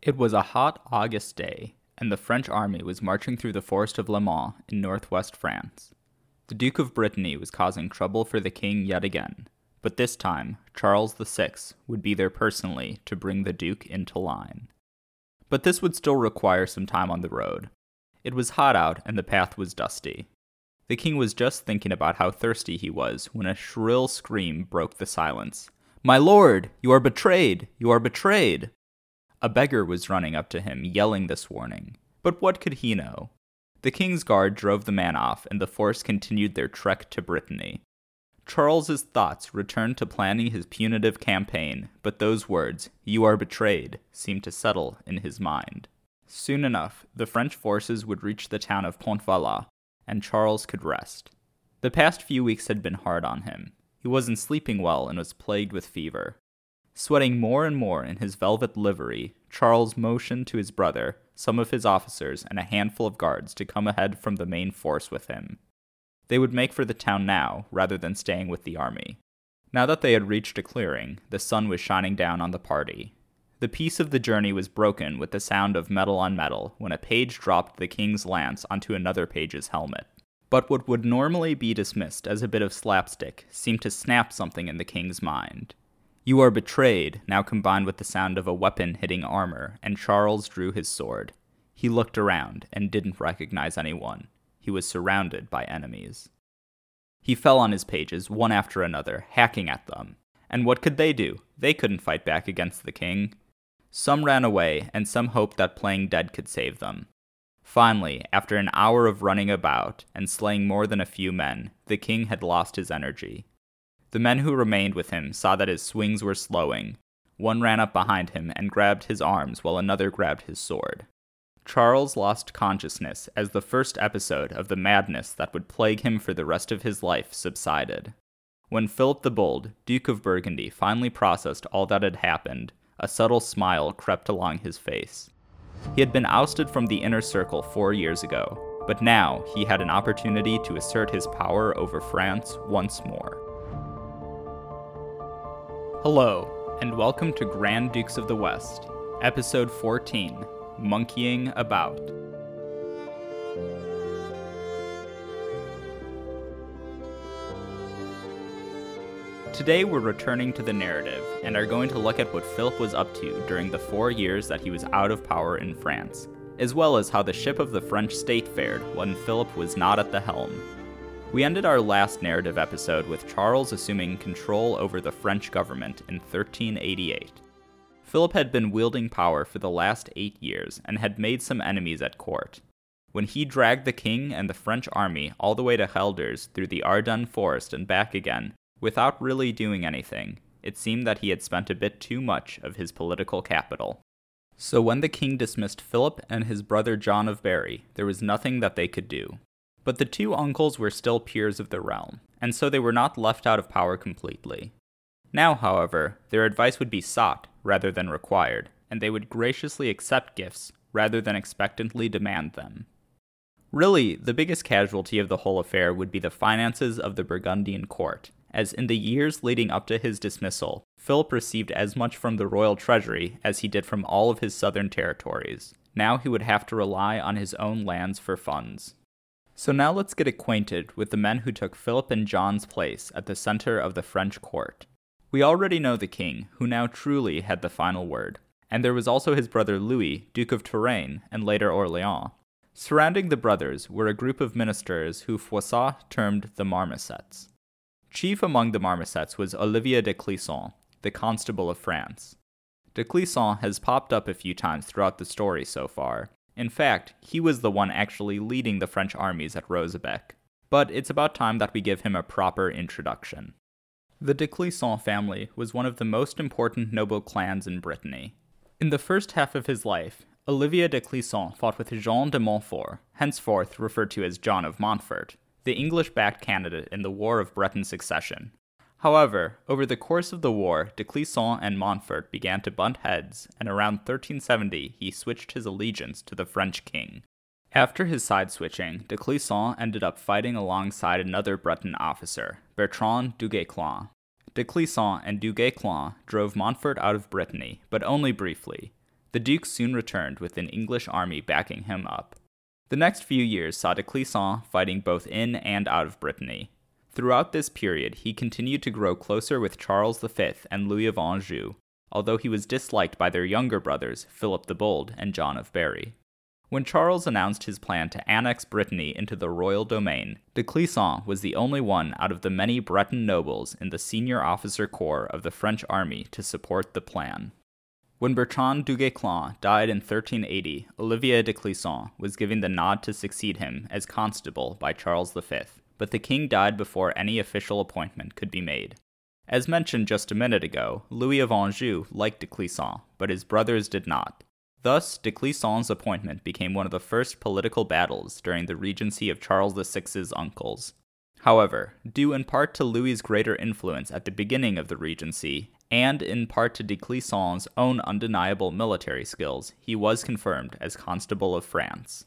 It was a hot August day, and the French army was marching through the forest of Le Mans in northwest France. The Duke of Brittany was causing trouble for the king yet again, but this time Charles VI would be there personally to bring the Duke into line. But this would still require some time on the road. It was hot out and the path was dusty. The king was just thinking about how thirsty he was when a shrill scream broke the silence. My lord, you are betrayed! You are betrayed! A beggar was running up to him, yelling this warning. But what could he know? The king's guard drove the man off, and the force continued their trek to Brittany. Charles's thoughts returned to planning his punitive campaign, but those words, you are betrayed, seemed to settle in his mind. Soon enough, the French forces would reach the town of Pontvala, and Charles could rest. The past few weeks had been hard on him. He wasn't sleeping well and was plagued with fever. Sweating more and more in his velvet livery, Charles motioned to his brother, some of his officers, and a handful of guards to come ahead from the main force with him. They would make for the town now, rather than staying with the army. Now that they had reached a clearing, the sun was shining down on the party. The peace of the journey was broken with the sound of metal on metal when a page dropped the king's lance onto another page's helmet. But what would normally be dismissed as a bit of slapstick seemed to snap something in the king's mind. You are betrayed, now combined with the sound of a weapon hitting armor, and Charles drew his sword. He looked around and didn't recognize anyone. He was surrounded by enemies. He fell on his pages, one after another, hacking at them. And what could they do? They couldn't fight back against the king. Some ran away, and some hoped that playing dead could save them. Finally, after an hour of running about and slaying more than a few men, the king had lost his energy. The men who remained with him saw that his swings were slowing. One ran up behind him and grabbed his arms while another grabbed his sword. Charles lost consciousness as the first episode of the madness that would plague him for the rest of his life subsided. When Philip the Bold, Duke of Burgundy, finally processed all that had happened, a subtle smile crept along his face. He had been ousted from the inner circle four years ago, but now he had an opportunity to assert his power over France once more. Hello, and welcome to Grand Dukes of the West, Episode 14 Monkeying About. Today we're returning to the narrative and are going to look at what Philip was up to during the four years that he was out of power in France, as well as how the ship of the French state fared when Philip was not at the helm. We ended our last narrative episode with Charles assuming control over the French government in 1388. Philip had been wielding power for the last eight years and had made some enemies at court. When he dragged the king and the French army all the way to Guelders through the Ardennes forest and back again, without really doing anything, it seemed that he had spent a bit too much of his political capital. So when the king dismissed Philip and his brother John of Berry, there was nothing that they could do. But the two uncles were still peers of the realm, and so they were not left out of power completely. Now, however, their advice would be sought rather than required, and they would graciously accept gifts rather than expectantly demand them. Really, the biggest casualty of the whole affair would be the finances of the Burgundian court, as in the years leading up to his dismissal, Philip received as much from the royal treasury as he did from all of his southern territories. Now he would have to rely on his own lands for funds. So now let's get acquainted with the men who took Philip and John's place at the center of the French court. We already know the king, who now truly had the final word, and there was also his brother Louis, Duke of Touraine, and later Orleans. Surrounding the brothers were a group of ministers who Froissart termed the Marmosets. Chief among the Marmosets was Olivier de Clisson, the Constable of France. De Clisson has popped up a few times throughout the story so far, in fact, he was the one actually leading the French armies at Rosebec. But it's about time that we give him a proper introduction. The de Clisson family was one of the most important noble clans in Brittany. In the first half of his life, Olivier de Clisson fought with Jean de Montfort, henceforth referred to as John of Montfort, the English backed candidate in the War of Breton Succession, However, over the course of the war, de Clisson and Montfort began to butt heads, and around 1370 he switched his allegiance to the French king. After his side switching, de Clisson ended up fighting alongside another Breton officer, Bertrand du Guesclin. De Clisson and du Guesclin drove Montfort out of Brittany, but only briefly. The Duke soon returned with an English army backing him up. The next few years saw de Clisson fighting both in and out of Brittany. Throughout this period, he continued to grow closer with Charles V and Louis of Anjou, although he was disliked by their younger brothers, Philip the Bold and John of Berry. When Charles announced his plan to annex Brittany into the royal domain, de Clisson was the only one out of the many Breton nobles in the senior officer corps of the French army to support the plan. When Bertrand du Guesclin died in 1380, Olivier de Clisson was given the nod to succeed him as constable by Charles V, but the king died before any official appointment could be made. As mentioned just a minute ago, Louis of Anjou liked de Clisson, but his brothers did not. Thus, de Clisson's appointment became one of the first political battles during the regency of Charles VI's uncles. However, due in part to Louis's greater influence at the beginning of the regency, and in part to de Clisson's own undeniable military skills, he was confirmed as Constable of France.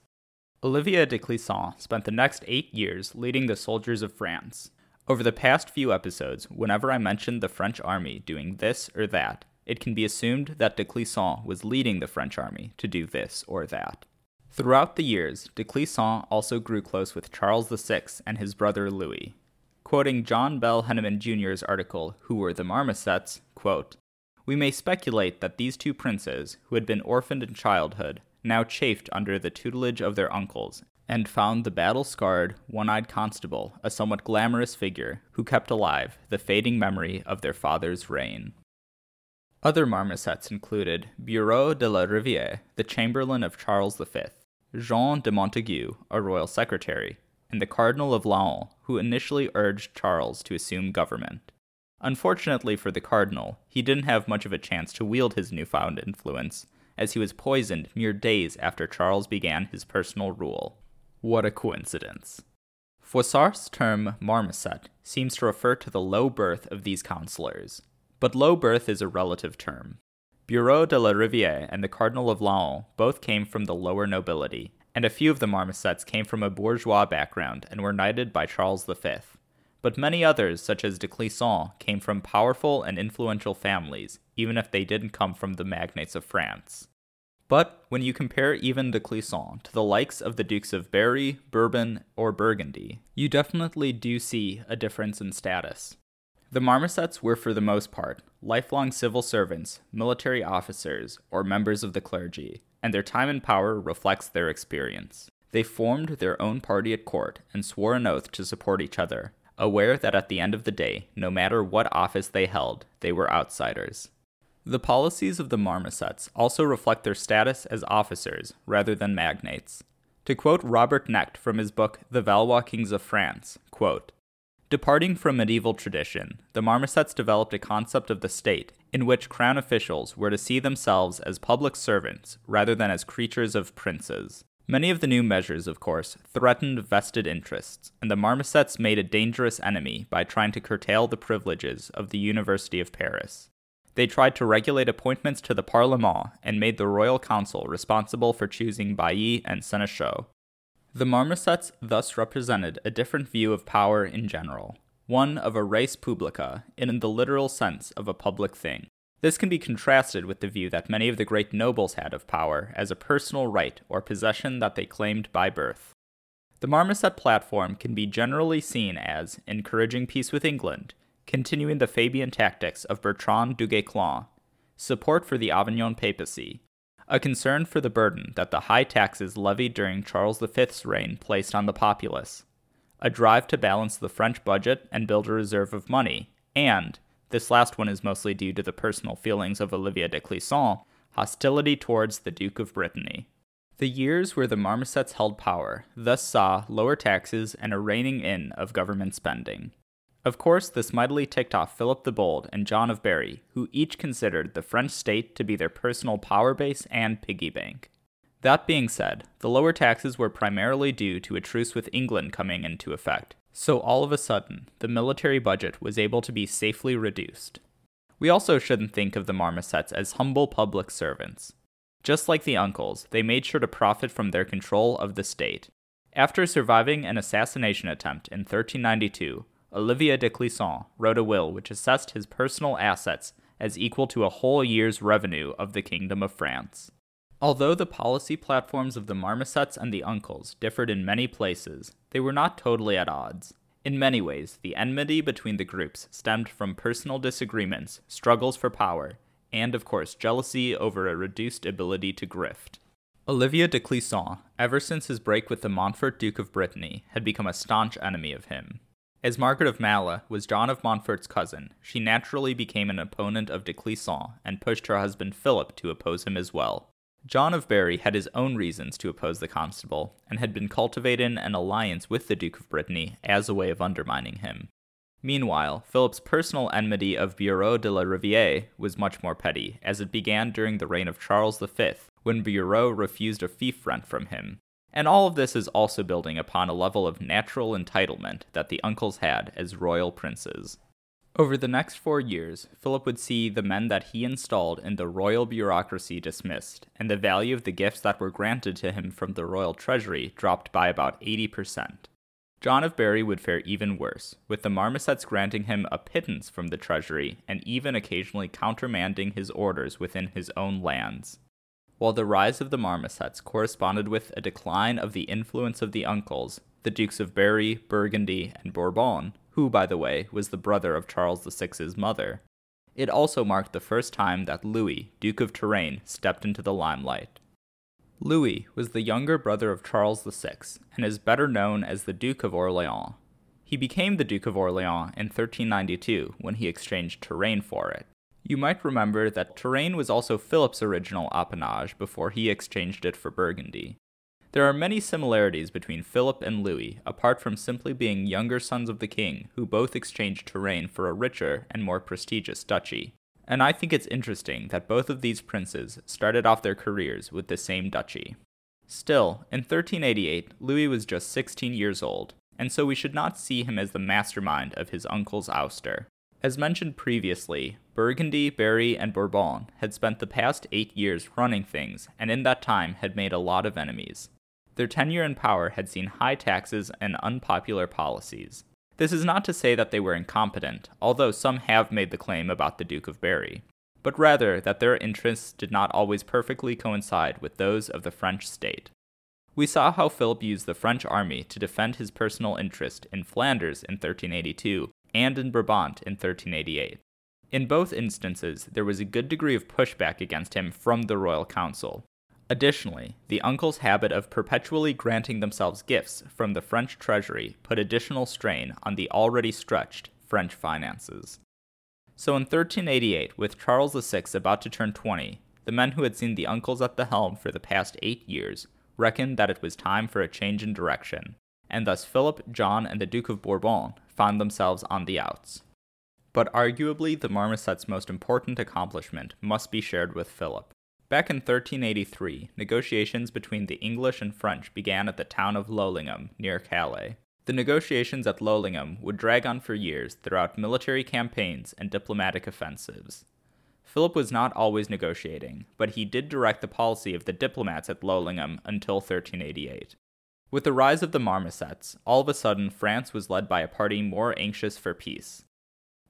Olivier de Clisson spent the next eight years leading the soldiers of France. Over the past few episodes, whenever I mentioned the French army doing this or that, it can be assumed that de Clisson was leading the French army to do this or that. Throughout the years, de Clisson also grew close with Charles VI and his brother Louis. Quoting John Bell Henneman Jr.'s article, Who Were the Marmosets, quote, We may speculate that these two princes, who had been orphaned in childhood, now chafed under the tutelage of their uncles, and found the battle scarred, one eyed constable a somewhat glamorous figure who kept alive the fading memory of their father's reign. Other marmosets included Bureau de la Riviere, the chamberlain of Charles V, Jean de Montaigu, a royal secretary, and the Cardinal of Laon, who initially urged Charles to assume government. Unfortunately for the Cardinal, he didn't have much of a chance to wield his newfound influence, as he was poisoned mere days after Charles began his personal rule. What a coincidence. Froissart's term marmoset seems to refer to the low birth of these counselors, but low birth is a relative term. Bureau de la Riviere and the Cardinal of Laon both came from the lower nobility, and a few of the marmosets came from a bourgeois background and were knighted by Charles V. But many others, such as de Clisson, came from powerful and influential families, even if they didn't come from the magnates of France. But when you compare even de Clisson to the likes of the Dukes of Berry, Bourbon, or Burgundy, you definitely do see a difference in status. The marmosets were, for the most part, lifelong civil servants, military officers, or members of the clergy, and their time in power reflects their experience. They formed their own party at court and swore an oath to support each other, aware that at the end of the day, no matter what office they held, they were outsiders. The policies of the marmosets also reflect their status as officers rather than magnates. To quote Robert Knecht from his book The Valois Kings of France, quote, Departing from medieval tradition, the marmosets developed a concept of the state in which crown officials were to see themselves as public servants rather than as creatures of princes. Many of the new measures, of course, threatened vested interests, and the marmosets made a dangerous enemy by trying to curtail the privileges of the University of Paris. They tried to regulate appointments to the Parlement and made the Royal Council responsible for choosing baillis and seneschaux, the marmosets thus represented a different view of power in general, one of a res publica in the literal sense of a public thing. This can be contrasted with the view that many of the great nobles had of power as a personal right or possession that they claimed by birth. The marmoset platform can be generally seen as encouraging peace with England, continuing the Fabian tactics of Bertrand du Guesclin, support for the Avignon papacy, a concern for the burden that the high taxes levied during Charles V's reign placed on the populace, a drive to balance the French budget and build a reserve of money, and, this last one is mostly due to the personal feelings of Olivier de Clisson, hostility towards the Duke of Brittany. The years where the marmosets held power thus saw lower taxes and a reining in of government spending. Of course, this mightily ticked off Philip the Bold and John of Berry, who each considered the French state to be their personal power base and piggy bank. That being said, the lower taxes were primarily due to a truce with England coming into effect, so all of a sudden, the military budget was able to be safely reduced. We also shouldn't think of the marmosets as humble public servants. Just like the uncles, they made sure to profit from their control of the state. After surviving an assassination attempt in 1392, Olivier de Clisson wrote a will which assessed his personal assets as equal to a whole year's revenue of the Kingdom of France. Although the policy platforms of the marmosets and the uncles differed in many places, they were not totally at odds. In many ways, the enmity between the groups stemmed from personal disagreements, struggles for power, and of course, jealousy over a reduced ability to grift. Olivier de Clisson, ever since his break with the Montfort Duke of Brittany, had become a staunch enemy of him. As Margaret of Maille was John of Montfort's cousin, she naturally became an opponent of de Clisson and pushed her husband Philip to oppose him as well. John of Berry had his own reasons to oppose the constable, and had been cultivating an alliance with the Duke of Brittany as a way of undermining him. Meanwhile, Philip's personal enmity of Bureau de la Riviere was much more petty, as it began during the reign of Charles V, when Bureau refused a fief rent from him. And all of this is also building upon a level of natural entitlement that the uncles had as royal princes. Over the next four years, Philip would see the men that he installed in the royal bureaucracy dismissed, and the value of the gifts that were granted to him from the royal treasury dropped by about 80%. John of Berry would fare even worse, with the marmosets granting him a pittance from the treasury and even occasionally countermanding his orders within his own lands. While the rise of the marmosets corresponded with a decline of the influence of the uncles, the Dukes of Berry, Burgundy, and Bourbon, who, by the way, was the brother of Charles VI's mother. It also marked the first time that Louis, Duke of Touraine, stepped into the limelight. Louis was the younger brother of Charles VI and is better known as the Duke of Orleans. He became the Duke of Orleans in 1392 when he exchanged Touraine for it. You might remember that Touraine was also Philip's original appanage before he exchanged it for Burgundy. There are many similarities between Philip and Louis, apart from simply being younger sons of the king who both exchanged Touraine for a richer and more prestigious duchy. And I think it's interesting that both of these princes started off their careers with the same duchy. Still, in 1388, Louis was just 16 years old, and so we should not see him as the mastermind of his uncle's ouster. As mentioned previously, Burgundy, Berry, and Bourbon had spent the past eight years running things, and in that time had made a lot of enemies. Their tenure in power had seen high taxes and unpopular policies. This is not to say that they were incompetent, although some have made the claim about the Duke of Berry, but rather that their interests did not always perfectly coincide with those of the French state. We saw how Philip used the French army to defend his personal interest in Flanders in 1382 and in Brabant in 1388. In both instances, there was a good degree of pushback against him from the royal council, Additionally, the uncle's habit of perpetually granting themselves gifts from the French treasury put additional strain on the already stretched French finances. So in 1388, with Charles VI about to turn 20, the men who had seen the uncles at the helm for the past eight years reckoned that it was time for a change in direction, and thus Philip, John, and the Duke of Bourbon found themselves on the outs. But arguably, the Marmoset's most important accomplishment must be shared with Philip. Back in 1383, negotiations between the English and French began at the town of Leulinghem, near Calais. The negotiations at Leulinghem would drag on for years throughout military campaigns and diplomatic offensives. Philip was not always negotiating, but he did direct the policy of the diplomats at Leulinghem until 1388. With the rise of the Marmosets, all of a sudden France was led by a party more anxious for peace.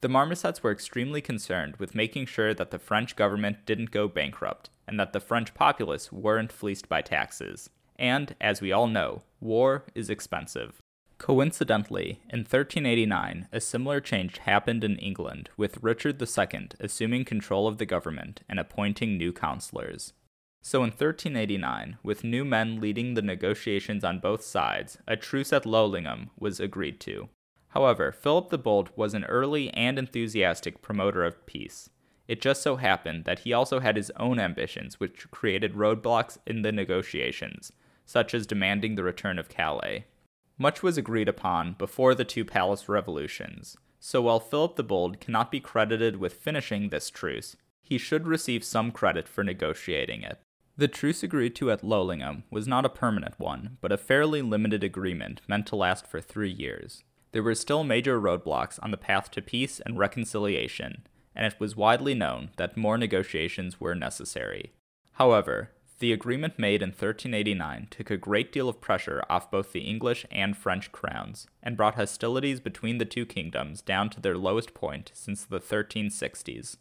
The Marmosets were extremely concerned with making sure that the French government didn't go bankrupt and that the French populace weren't fleeced by taxes. And, as we all know, war is expensive. Coincidentally, in 1389, a similar change happened in England, with Richard II assuming control of the government and appointing new councillors. So in 1389, with new men leading the negotiations on both sides, a truce at Leulinghem was agreed to. However, Philip the Bold was an early and enthusiastic promoter of peace. It just so happened that he also had his own ambitions, which created roadblocks in the negotiations, such as demanding the return of Calais. Much was agreed upon before the two palace revolutions, so while Philip the Bold cannot be credited with finishing this truce, he should receive some credit for negotiating it. The truce agreed to at Leulinghem was not a permanent one, but a fairly limited agreement meant to last for three years there were still major roadblocks on the path to peace and reconciliation, and it was widely known that more negotiations were necessary. However, the agreement made in 1389 took a great deal of pressure off both the English and French crowns, and brought hostilities between the two kingdoms down to their lowest point since the 1360s.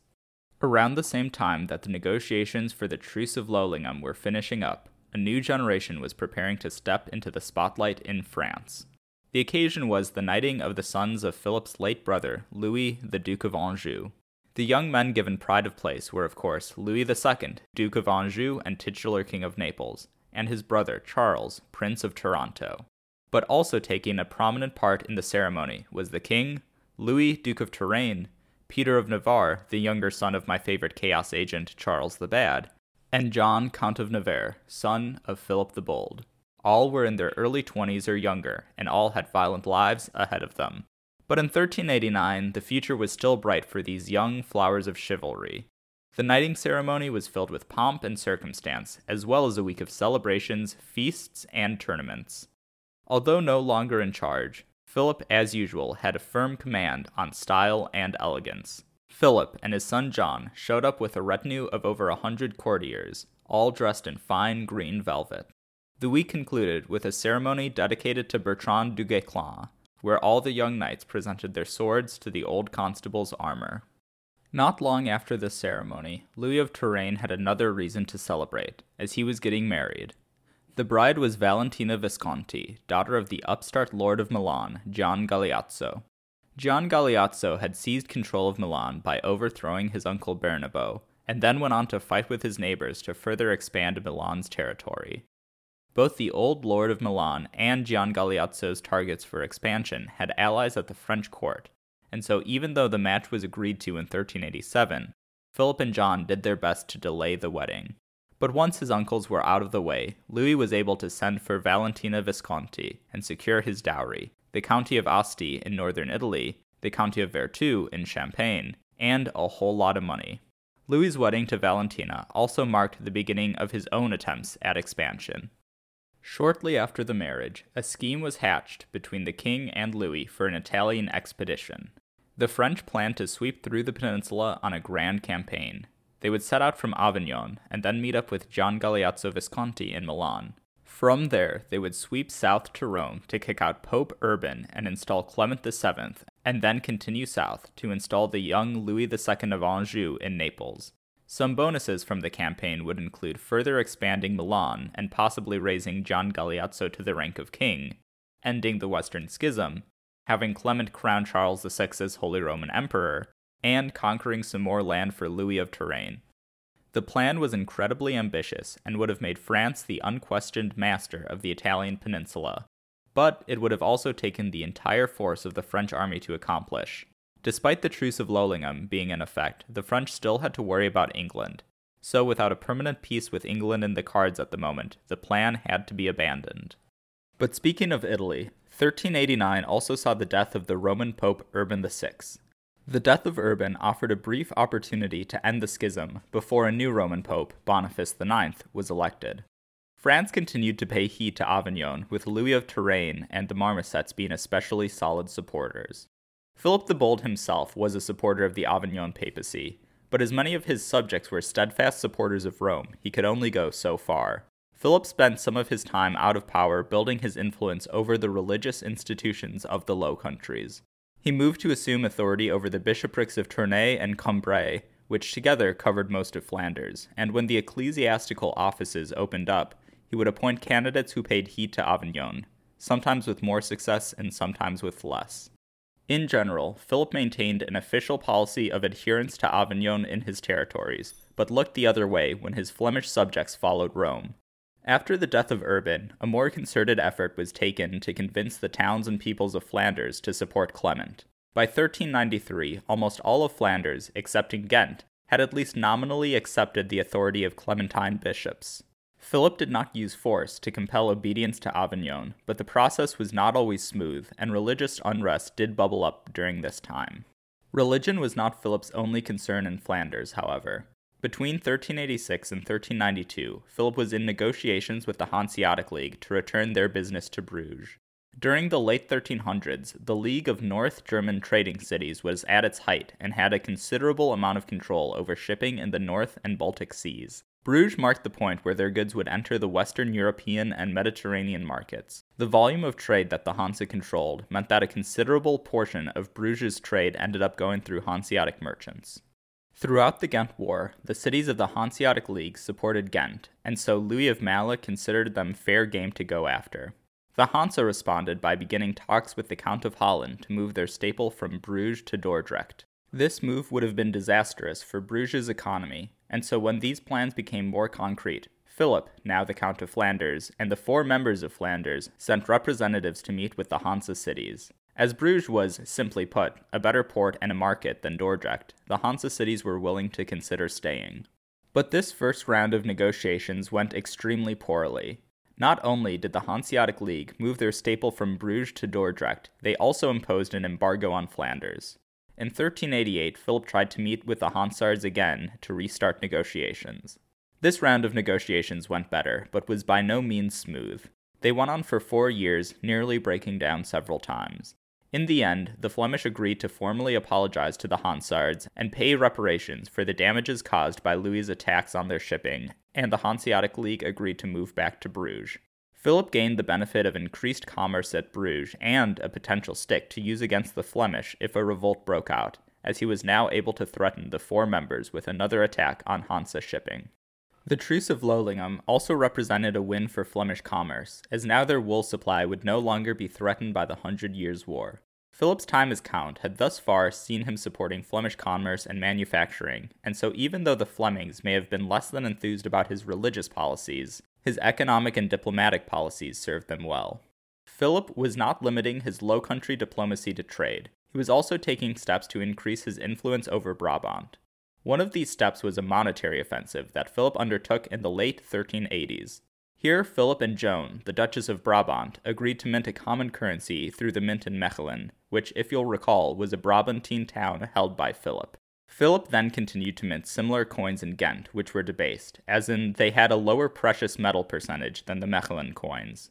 Around the same time that the negotiations for the Truce of Leulinghem were finishing up, a new generation was preparing to step into the spotlight in France. The occasion was the knighting of the sons of Philip's late brother, Louis, the Duke of Anjou. The young men given pride of place were, of course, Louis II, Duke of Anjou and titular King of Naples, and his brother, Charles, Prince of Taranto. But also taking a prominent part in the ceremony was the king, Louis, Duke of Touraine, Peter of Navarre, the younger son of my favorite chaos agent, Charles the Bad, and John, Count of Nevers, son of Philip the Bold. All were in their early 20s or younger, and all had violent lives ahead of them. But in 1389, the future was still bright for these young flowers of chivalry. The knighting ceremony was filled with pomp and circumstance, as well as a week of celebrations, feasts, and tournaments. Although no longer in charge, Philip, as usual, had a firm command on style and elegance. Philip and his son John showed up with a retinue of over a hundred courtiers, all dressed in fine green velvet. The week concluded with a ceremony dedicated to Bertrand du Guesclin, where all the young knights presented their swords to the old constable's armor. Not long after this ceremony, Louis of Touraine had another reason to celebrate, as he was getting married. The bride was Valentina Visconti, daughter of the upstart Lord of Milan, Gian Galeazzo. Gian Galeazzo had seized control of Milan by overthrowing his uncle Bernabo, and then went on to fight with his neighbors to further expand Milan's territory. Both the old Lord of Milan and Gian Galeazzo's targets for expansion had allies at the French court, and so even though the match was agreed to in 1387, Philip and John did their best to delay the wedding. But once his uncles were out of the way, Louis was able to send for Valentina Visconti and secure his dowry, the County of Asti in northern Italy, the County of Vertus in Champagne, and a whole lot of money. Louis's wedding to Valentina also marked the beginning of his own attempts at expansion. Shortly after the marriage, a scheme was hatched between the king and Louis for an Italian expedition. The French planned to sweep through the peninsula on a grand campaign. They would set out from Avignon and then meet up with Gian Galeazzo Visconti in Milan. From there, they would sweep south to Rome to kick out Pope Urban and install Clement VII, and then continue south to install the young Louis II of Anjou in Naples. Some bonuses from the campaign would include further expanding Milan and possibly raising Gian Galeazzo to the rank of king, ending the Western Schism, having Clement crown Charles VI as Holy Roman Emperor, and conquering some more land for Louis of Touraine. The plan was incredibly ambitious and would have made France the unquestioned master of the Italian peninsula, but it would have also taken the entire force of the French army to accomplish. Despite the Truce of Leulinghem being in effect, the French still had to worry about England. So, without a permanent peace with England in the cards at the moment, the plan had to be abandoned. But speaking of Italy, 1389 also saw the death of the Roman Pope Urban VI. The death of Urban offered a brief opportunity to end the schism before a new Roman Pope, Boniface IX, was elected. France continued to pay heed to Avignon, with Louis of Touraine and the Marmosets being especially solid supporters. Philip the Bold himself was a supporter of the Avignon papacy, but as many of his subjects were steadfast supporters of Rome, he could only go so far. Philip spent some of his time out of power building his influence over the religious institutions of the Low Countries. He moved to assume authority over the bishoprics of Tournai and Cambrai, which together covered most of Flanders, and when the ecclesiastical offices opened up, he would appoint candidates who paid heed to Avignon, sometimes with more success and sometimes with less. In general, Philip maintained an official policy of adherence to Avignon in his territories, but looked the other way when his Flemish subjects followed Rome. After the death of Urban, a more concerted effort was taken to convince the towns and peoples of Flanders to support Clement. By 1393, almost all of Flanders, excepting Ghent, had at least nominally accepted the authority of Clementine bishops. Philip did not use force to compel obedience to Avignon, but the process was not always smooth, and religious unrest did bubble up during this time. Religion was not Philip's only concern in Flanders, however. Between 1386 and 1392, Philip was in negotiations with the Hanseatic League to return their business to Bruges. During the late 1300s, the League of North German trading cities was at its height and had a considerable amount of control over shipping in the North and Baltic seas. Bruges marked the point where their goods would enter the Western European and Mediterranean markets. The volume of trade that the Hanse controlled meant that a considerable portion of Bruges' trade ended up going through Hanseatic merchants. Throughout the Ghent War, the cities of the Hanseatic League supported Ghent, and so Louis of Malle considered them fair game to go after. The Hansa responded by beginning talks with the Count of Holland to move their staple from Bruges to Dordrecht. This move would have been disastrous for Bruges' economy, and so when these plans became more concrete, Philip, now the Count of Flanders, and the four members of Flanders sent representatives to meet with the Hansa cities. As Bruges was, simply put, a better port and a market than Dordrecht, the Hansa cities were willing to consider staying. But this first round of negotiations went extremely poorly. Not only did the Hanseatic League move their staple from Bruges to Dordrecht, they also imposed an embargo on Flanders. In 1388, Philip tried to meet with the Hansards again to restart negotiations. This round of negotiations went better, but was by no means smooth. They went on for four years, nearly breaking down several times. In the end, the Flemish agreed to formally apologize to the Hansards and pay reparations for the damages caused by Louis's attacks on their shipping, and the Hanseatic League agreed to move back to Bruges. Philip gained the benefit of increased commerce at Bruges and a potential stick to use against the Flemish if a revolt broke out, as he was now able to threaten the four members with another attack on Hansa shipping. The Truce of Leulinghem also represented a win for Flemish commerce, as now their wool supply would no longer be threatened by the Hundred Years' War. Philip's time as Count had thus far seen him supporting Flemish commerce and manufacturing, and so even though the Flemings may have been less than enthused about his religious policies, his economic and diplomatic policies served them well. Philip was not limiting his low country diplomacy to trade, he was also taking steps to increase his influence over Brabant. One of these steps was a monetary offensive that Philip undertook in the late 1380s. Here, Philip and Joan, the Duchess of Brabant, agreed to mint a common currency through the mint in Mechelen, which, if you'll recall, was a Brabantine town held by Philip. Philip then continued to mint similar coins in Ghent, which were debased, as in they had a lower precious metal percentage than the Mechelen coins.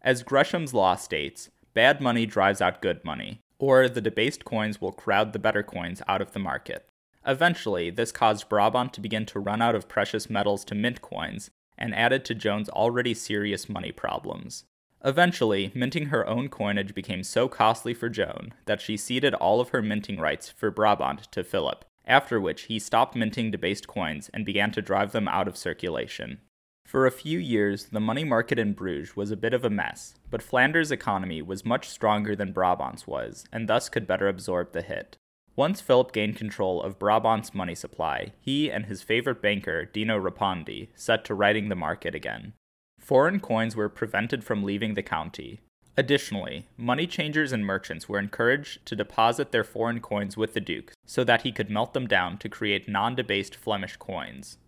As Gresham's law states, bad money drives out good money, or the debased coins will crowd the better coins out of the market. Eventually, this caused Brabant to begin to run out of precious metals to mint coins, and added to Joan's already serious money problems. Eventually, minting her own coinage became so costly for Joan that she ceded all of her minting rights for Brabant to Philip, after which he stopped minting debased coins and began to drive them out of circulation. For a few years, the money market in Bruges was a bit of a mess, but Flanders' economy was much stronger than Brabant's was, and thus could better absorb the hit. Once Philip gained control of Brabant's money supply, he and his favorite banker, Dino Rapondi, set to righting the market again. Foreign coins were prevented from leaving the county. Additionally, money changers and merchants were encouraged to deposit their foreign coins with the Duke so that he could melt them down to create non debased Flemish coins.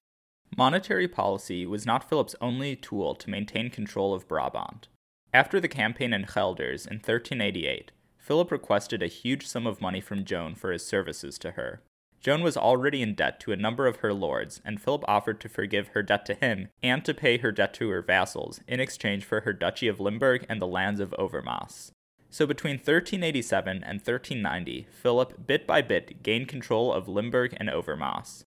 Monetary policy was not Philip's only tool to maintain control of Brabant. After the campaign in Gelders in 1388, Philip requested a huge sum of money from Joan for his services to her. Joan was already in debt to a number of her lords, and Philip offered to forgive her debt to him and to pay her debt to her vassals in exchange for her duchy of Limburg and the lands of Overmaas. So between 1387 and 1390, Philip bit by bit gained control of Limburg and Overmaas.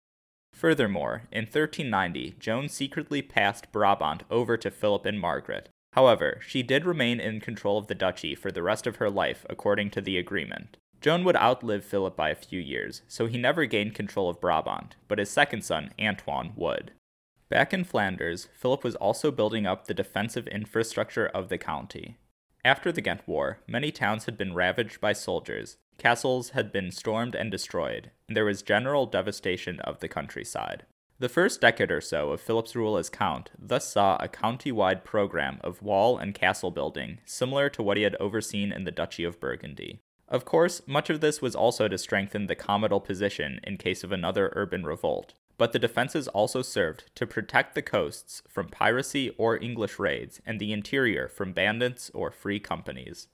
Furthermore, in 1390, Joan secretly passed Brabant over to Philip and Margaret, However, she did remain in control of the duchy for the rest of her life according to the agreement. Joan would outlive Philip by a few years, so he never gained control of Brabant, but his second son, Antoine, would. Back in Flanders, Philip was also building up the defensive infrastructure of the county. After the Ghent War, many towns had been ravaged by soldiers, castles had been stormed and destroyed, and there was general devastation of the countryside. The first decade or so of Philip's rule as Count thus saw a county wide program of wall and castle building, similar to what he had overseen in the Duchy of Burgundy. Of course, much of this was also to strengthen the comital position in case of another urban revolt, but the defenses also served to protect the coasts from piracy or English raids and the interior from bandits or free companies.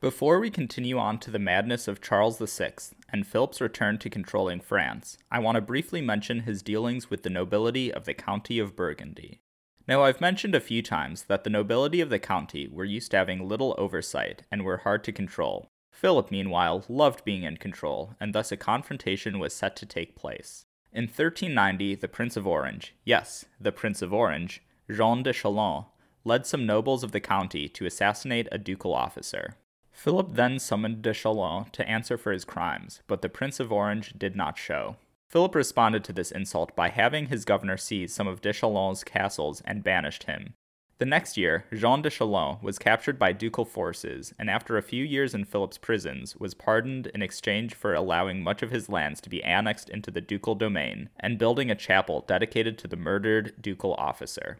Before we continue on to the madness of Charles VI and Philip's return to controlling France, I want to briefly mention his dealings with the nobility of the County of Burgundy. Now, I've mentioned a few times that the nobility of the county were used to having little oversight and were hard to control. Philip, meanwhile, loved being in control, and thus a confrontation was set to take place. In 1390, the Prince of Orange, yes, the Prince of Orange, Jean de Chalon, led some nobles of the county to assassinate a ducal officer. Philip then summoned de Chalon to answer for his crimes, but the Prince of Orange did not show. Philip responded to this insult by having his governor seize some of de Chalon's castles and banished him. The next year, Jean de Chalon was captured by ducal forces and after a few years in Philip's prisons was pardoned in exchange for allowing much of his lands to be annexed into the ducal domain and building a chapel dedicated to the murdered ducal officer.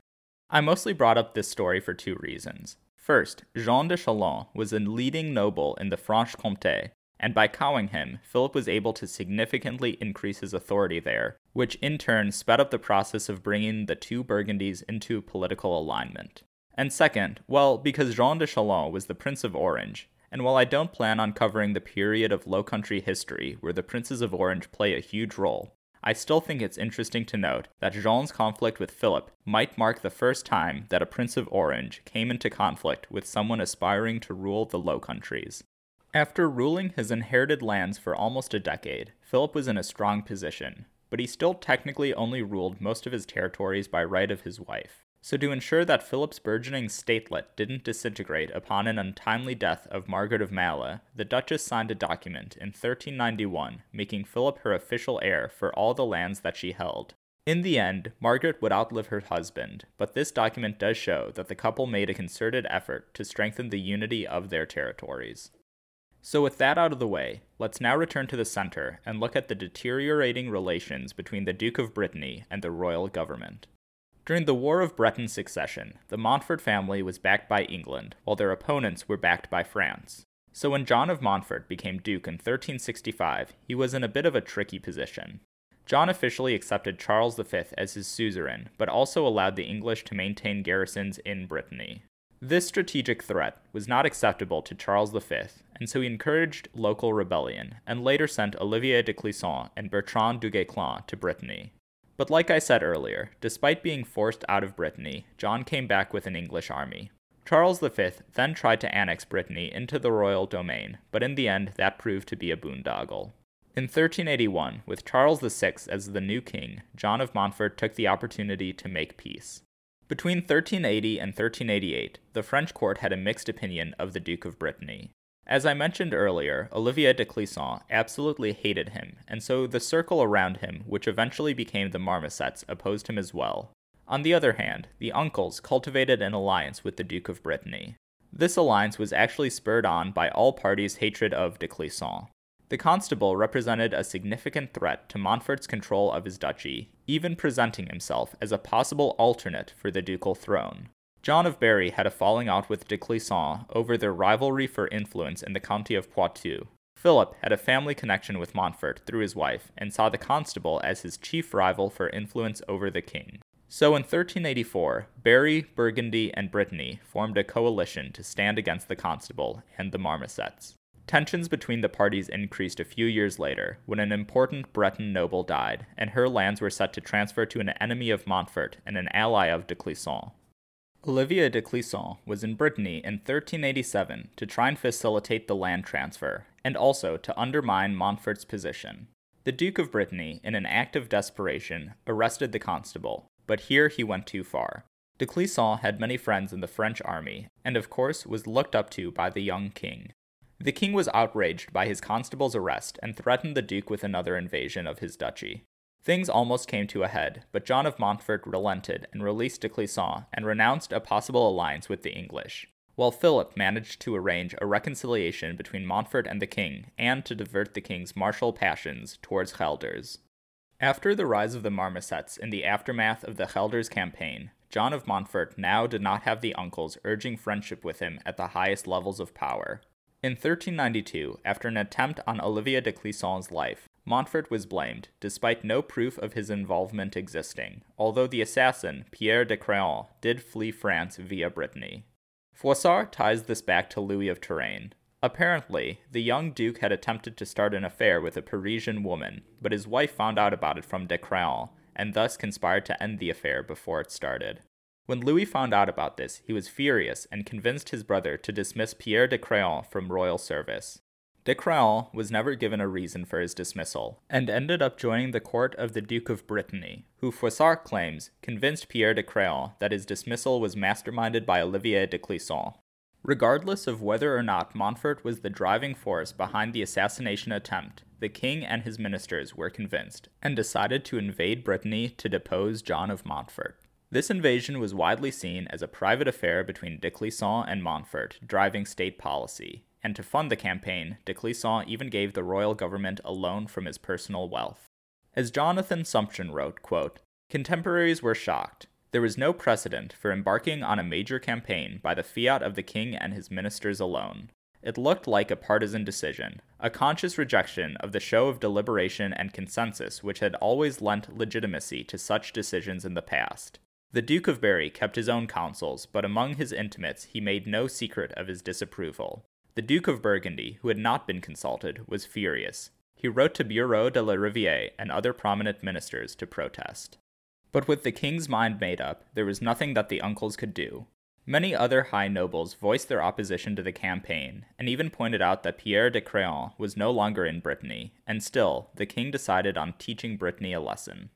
I mostly brought up this story for two reasons. First, Jean de Chalon was a leading noble in the Franche Comté, and by cowing him, Philip was able to significantly increase his authority there, which in turn sped up the process of bringing the two Burgundies into political alignment. And second, well, because Jean de Chalon was the Prince of Orange, and while I don't plan on covering the period of Low Country history where the Princes of Orange play a huge role, I still think it's interesting to note that Jean's conflict with Philip might mark the first time that a Prince of Orange came into conflict with someone aspiring to rule the Low Countries. After ruling his inherited lands for almost a decade, Philip was in a strong position, but he still technically only ruled most of his territories by right of his wife. So, to ensure that Philip's burgeoning statelet didn't disintegrate upon an untimely death of Margaret of Maille, the Duchess signed a document in 1391 making Philip her official heir for all the lands that she held. In the end, Margaret would outlive her husband, but this document does show that the couple made a concerted effort to strengthen the unity of their territories. So, with that out of the way, let's now return to the center and look at the deteriorating relations between the Duke of Brittany and the royal government. During the War of Breton Succession, the Montfort family was backed by England, while their opponents were backed by France. So, when John of Montfort became Duke in 1365, he was in a bit of a tricky position. John officially accepted Charles V as his suzerain, but also allowed the English to maintain garrisons in Brittany. This strategic threat was not acceptable to Charles V, and so he encouraged local rebellion, and later sent Olivier de Clisson and Bertrand du Guesclin to Brittany. But like I said earlier, despite being forced out of Brittany, John came back with an English army. Charles V then tried to annex Brittany into the royal domain, but in the end that proved to be a boondoggle. In 1381, with Charles VI as the new king, John of Montfort took the opportunity to make peace. Between 1380 and 1388, the French court had a mixed opinion of the Duke of Brittany. As I mentioned earlier, Olivier de Clisson absolutely hated him, and so the circle around him, which eventually became the Marmosets, opposed him as well. On the other hand, the uncles cultivated an alliance with the Duke of Brittany. This alliance was actually spurred on by all parties' hatred of de Clisson. The constable represented a significant threat to Montfort's control of his duchy, even presenting himself as a possible alternate for the ducal throne. John of Berry had a falling out with de Clisson over their rivalry for influence in the county of Poitou. Philip had a family connection with Montfort through his wife and saw the constable as his chief rival for influence over the king. So in 1384, Berry, Burgundy, and Brittany formed a coalition to stand against the constable and the Marmosets. Tensions between the parties increased a few years later when an important Breton noble died, and her lands were set to transfer to an enemy of Montfort and an ally of de Clisson. Olivier de Clisson was in Brittany in 1387 to try and facilitate the land transfer, and also to undermine Montfort's position. The Duke of Brittany, in an act of desperation, arrested the constable, but here he went too far. De Clisson had many friends in the French army, and of course was looked up to by the young king, the king was outraged by his constable's arrest and threatened the duke with another invasion of his duchy. Things almost came to a head, but John of Montfort relented and released de Clisson and renounced a possible alliance with the English, while Philip managed to arrange a reconciliation between Montfort and the king and to divert the king's martial passions towards Guelders. After the rise of the Marmosets in the aftermath of the Guelders campaign, John of Montfort now did not have the uncles urging friendship with him at the highest levels of power. In 1392, after an attempt on Olivier de Clisson's life, Montfort was blamed, despite no proof of his involvement existing, although the assassin, Pierre de Craon, did flee France via Brittany. Froissart ties this back to Louis of Touraine. Apparently, the young duke had attempted to start an affair with a Parisian woman, but his wife found out about it from de Craon, and thus conspired to end the affair before it started. When Louis found out about this, he was furious and convinced his brother to dismiss Pierre de Craon from royal service. De Craon was never given a reason for his dismissal, and ended up joining the court of the Duke of Brittany, who Froissart claims convinced Pierre de Craon that his dismissal was masterminded by Olivier de Clisson. Regardless of whether or not Montfort was the driving force behind the assassination attempt, the king and his ministers were convinced and decided to invade Brittany to depose John of Montfort. This invasion was widely seen as a private affair between de Clisson and Montfort, driving state policy, and to fund the campaign, de Clisson even gave the royal government a loan from his personal wealth. As Jonathan Sumption wrote, quote, Contemporaries were shocked. There was no precedent for embarking on a major campaign by the fiat of the king and his ministers alone. It looked like a partisan decision, a conscious rejection of the show of deliberation and consensus which had always lent legitimacy to such decisions in the past. The Duke of Berry kept his own counsels, but among his intimates he made no secret of his disapproval. The Duke of Burgundy, who had not been consulted, was furious. He wrote to Bureau de la Riviere and other prominent ministers to protest. But with the king's mind made up, there was nothing that the uncles could do. Many other high nobles voiced their opposition to the campaign, and even pointed out that Pierre de Craon was no longer in Brittany, and still, the king decided on teaching Brittany a lesson.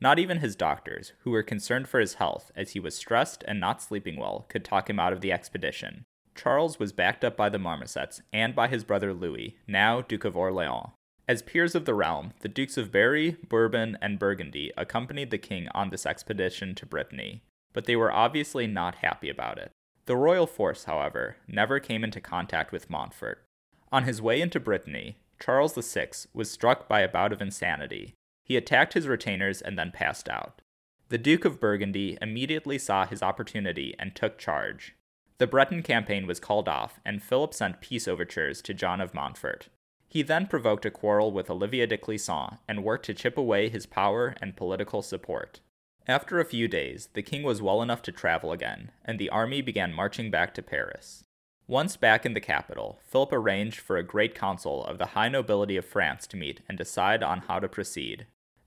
Not even his doctors, who were concerned for his health as he was stressed and not sleeping well, could talk him out of the expedition. Charles was backed up by the Marmousets and by his brother Louis, now Duke of Orleans. As peers of the realm, the Dukes of Berry, Bourbon, and Burgundy accompanied the king on this expedition to Brittany, but they were obviously not happy about it. The royal force, however, never came into contact with Montfort. On his way into Brittany, Charles VI was struck by a bout of insanity, he attacked his retainers and then passed out. The Duke of Burgundy immediately saw his opportunity and took charge. The Breton campaign was called off, and Philip sent peace overtures to John of Montfort. He then provoked a quarrel with Olivier de Clisson and worked to chip away his power and political support. After a few days, the king was well enough to travel again, and the army began marching back to Paris. Once back in the capital, Philip arranged for a great council of the high nobility of France to meet and decide on how to proceed.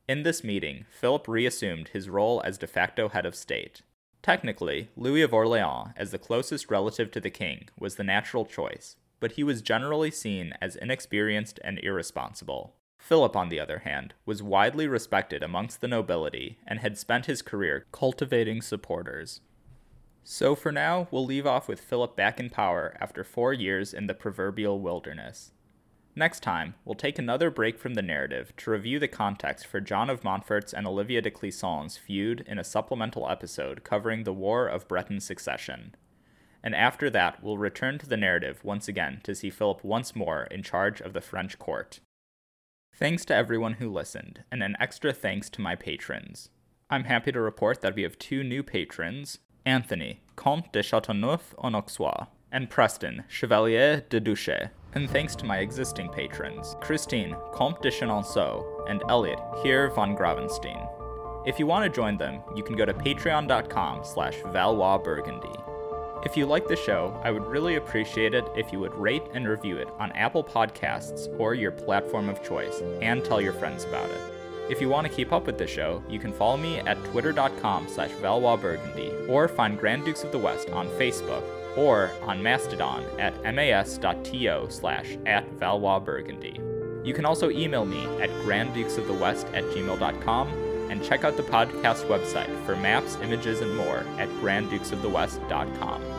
In this meeting, Philip reassumed his role as de facto head of state. Technically, Louis of Orleans, as the closest relative to the king, was the natural choice, but he was generally seen as inexperienced and irresponsible. Philip, on the other hand, was widely respected amongst the nobility and had spent his career cultivating supporters. So for now, we'll leave off with Philip back in power after four years in the proverbial wilderness. Next time, we'll take another break from the narrative to review the context for John of Montfort's and Olivier de Clisson's feud in a supplemental episode covering the War of Breton Succession. And after that, we'll return to the narrative once again to see Philip once more in charge of the French court. Thanks to everyone who listened, and an extra thanks to my patrons. I'm happy to report that we have two new patrons Anthony, Comte de Chateauneuf en Auxois, and Preston, Chevalier de Duché and thanks to my existing patrons, Christine, Comte de Chenonceau, and Elliot, here von Gravenstein. If you want to join them, you can go to patreon.com slash valoisburgundy. If you like the show, I would really appreciate it if you would rate and review it on Apple Podcasts or your platform of choice, and tell your friends about it. If you want to keep up with the show, you can follow me at twitter.com slash valoisburgundy or find Grand Dukes of the West on Facebook or on Mastodon at mas.to slash at Valois Burgundy. You can also email me at granddukesofthewest at gmail.com and check out the podcast website for maps, images, and more at granddukesofthewest.com.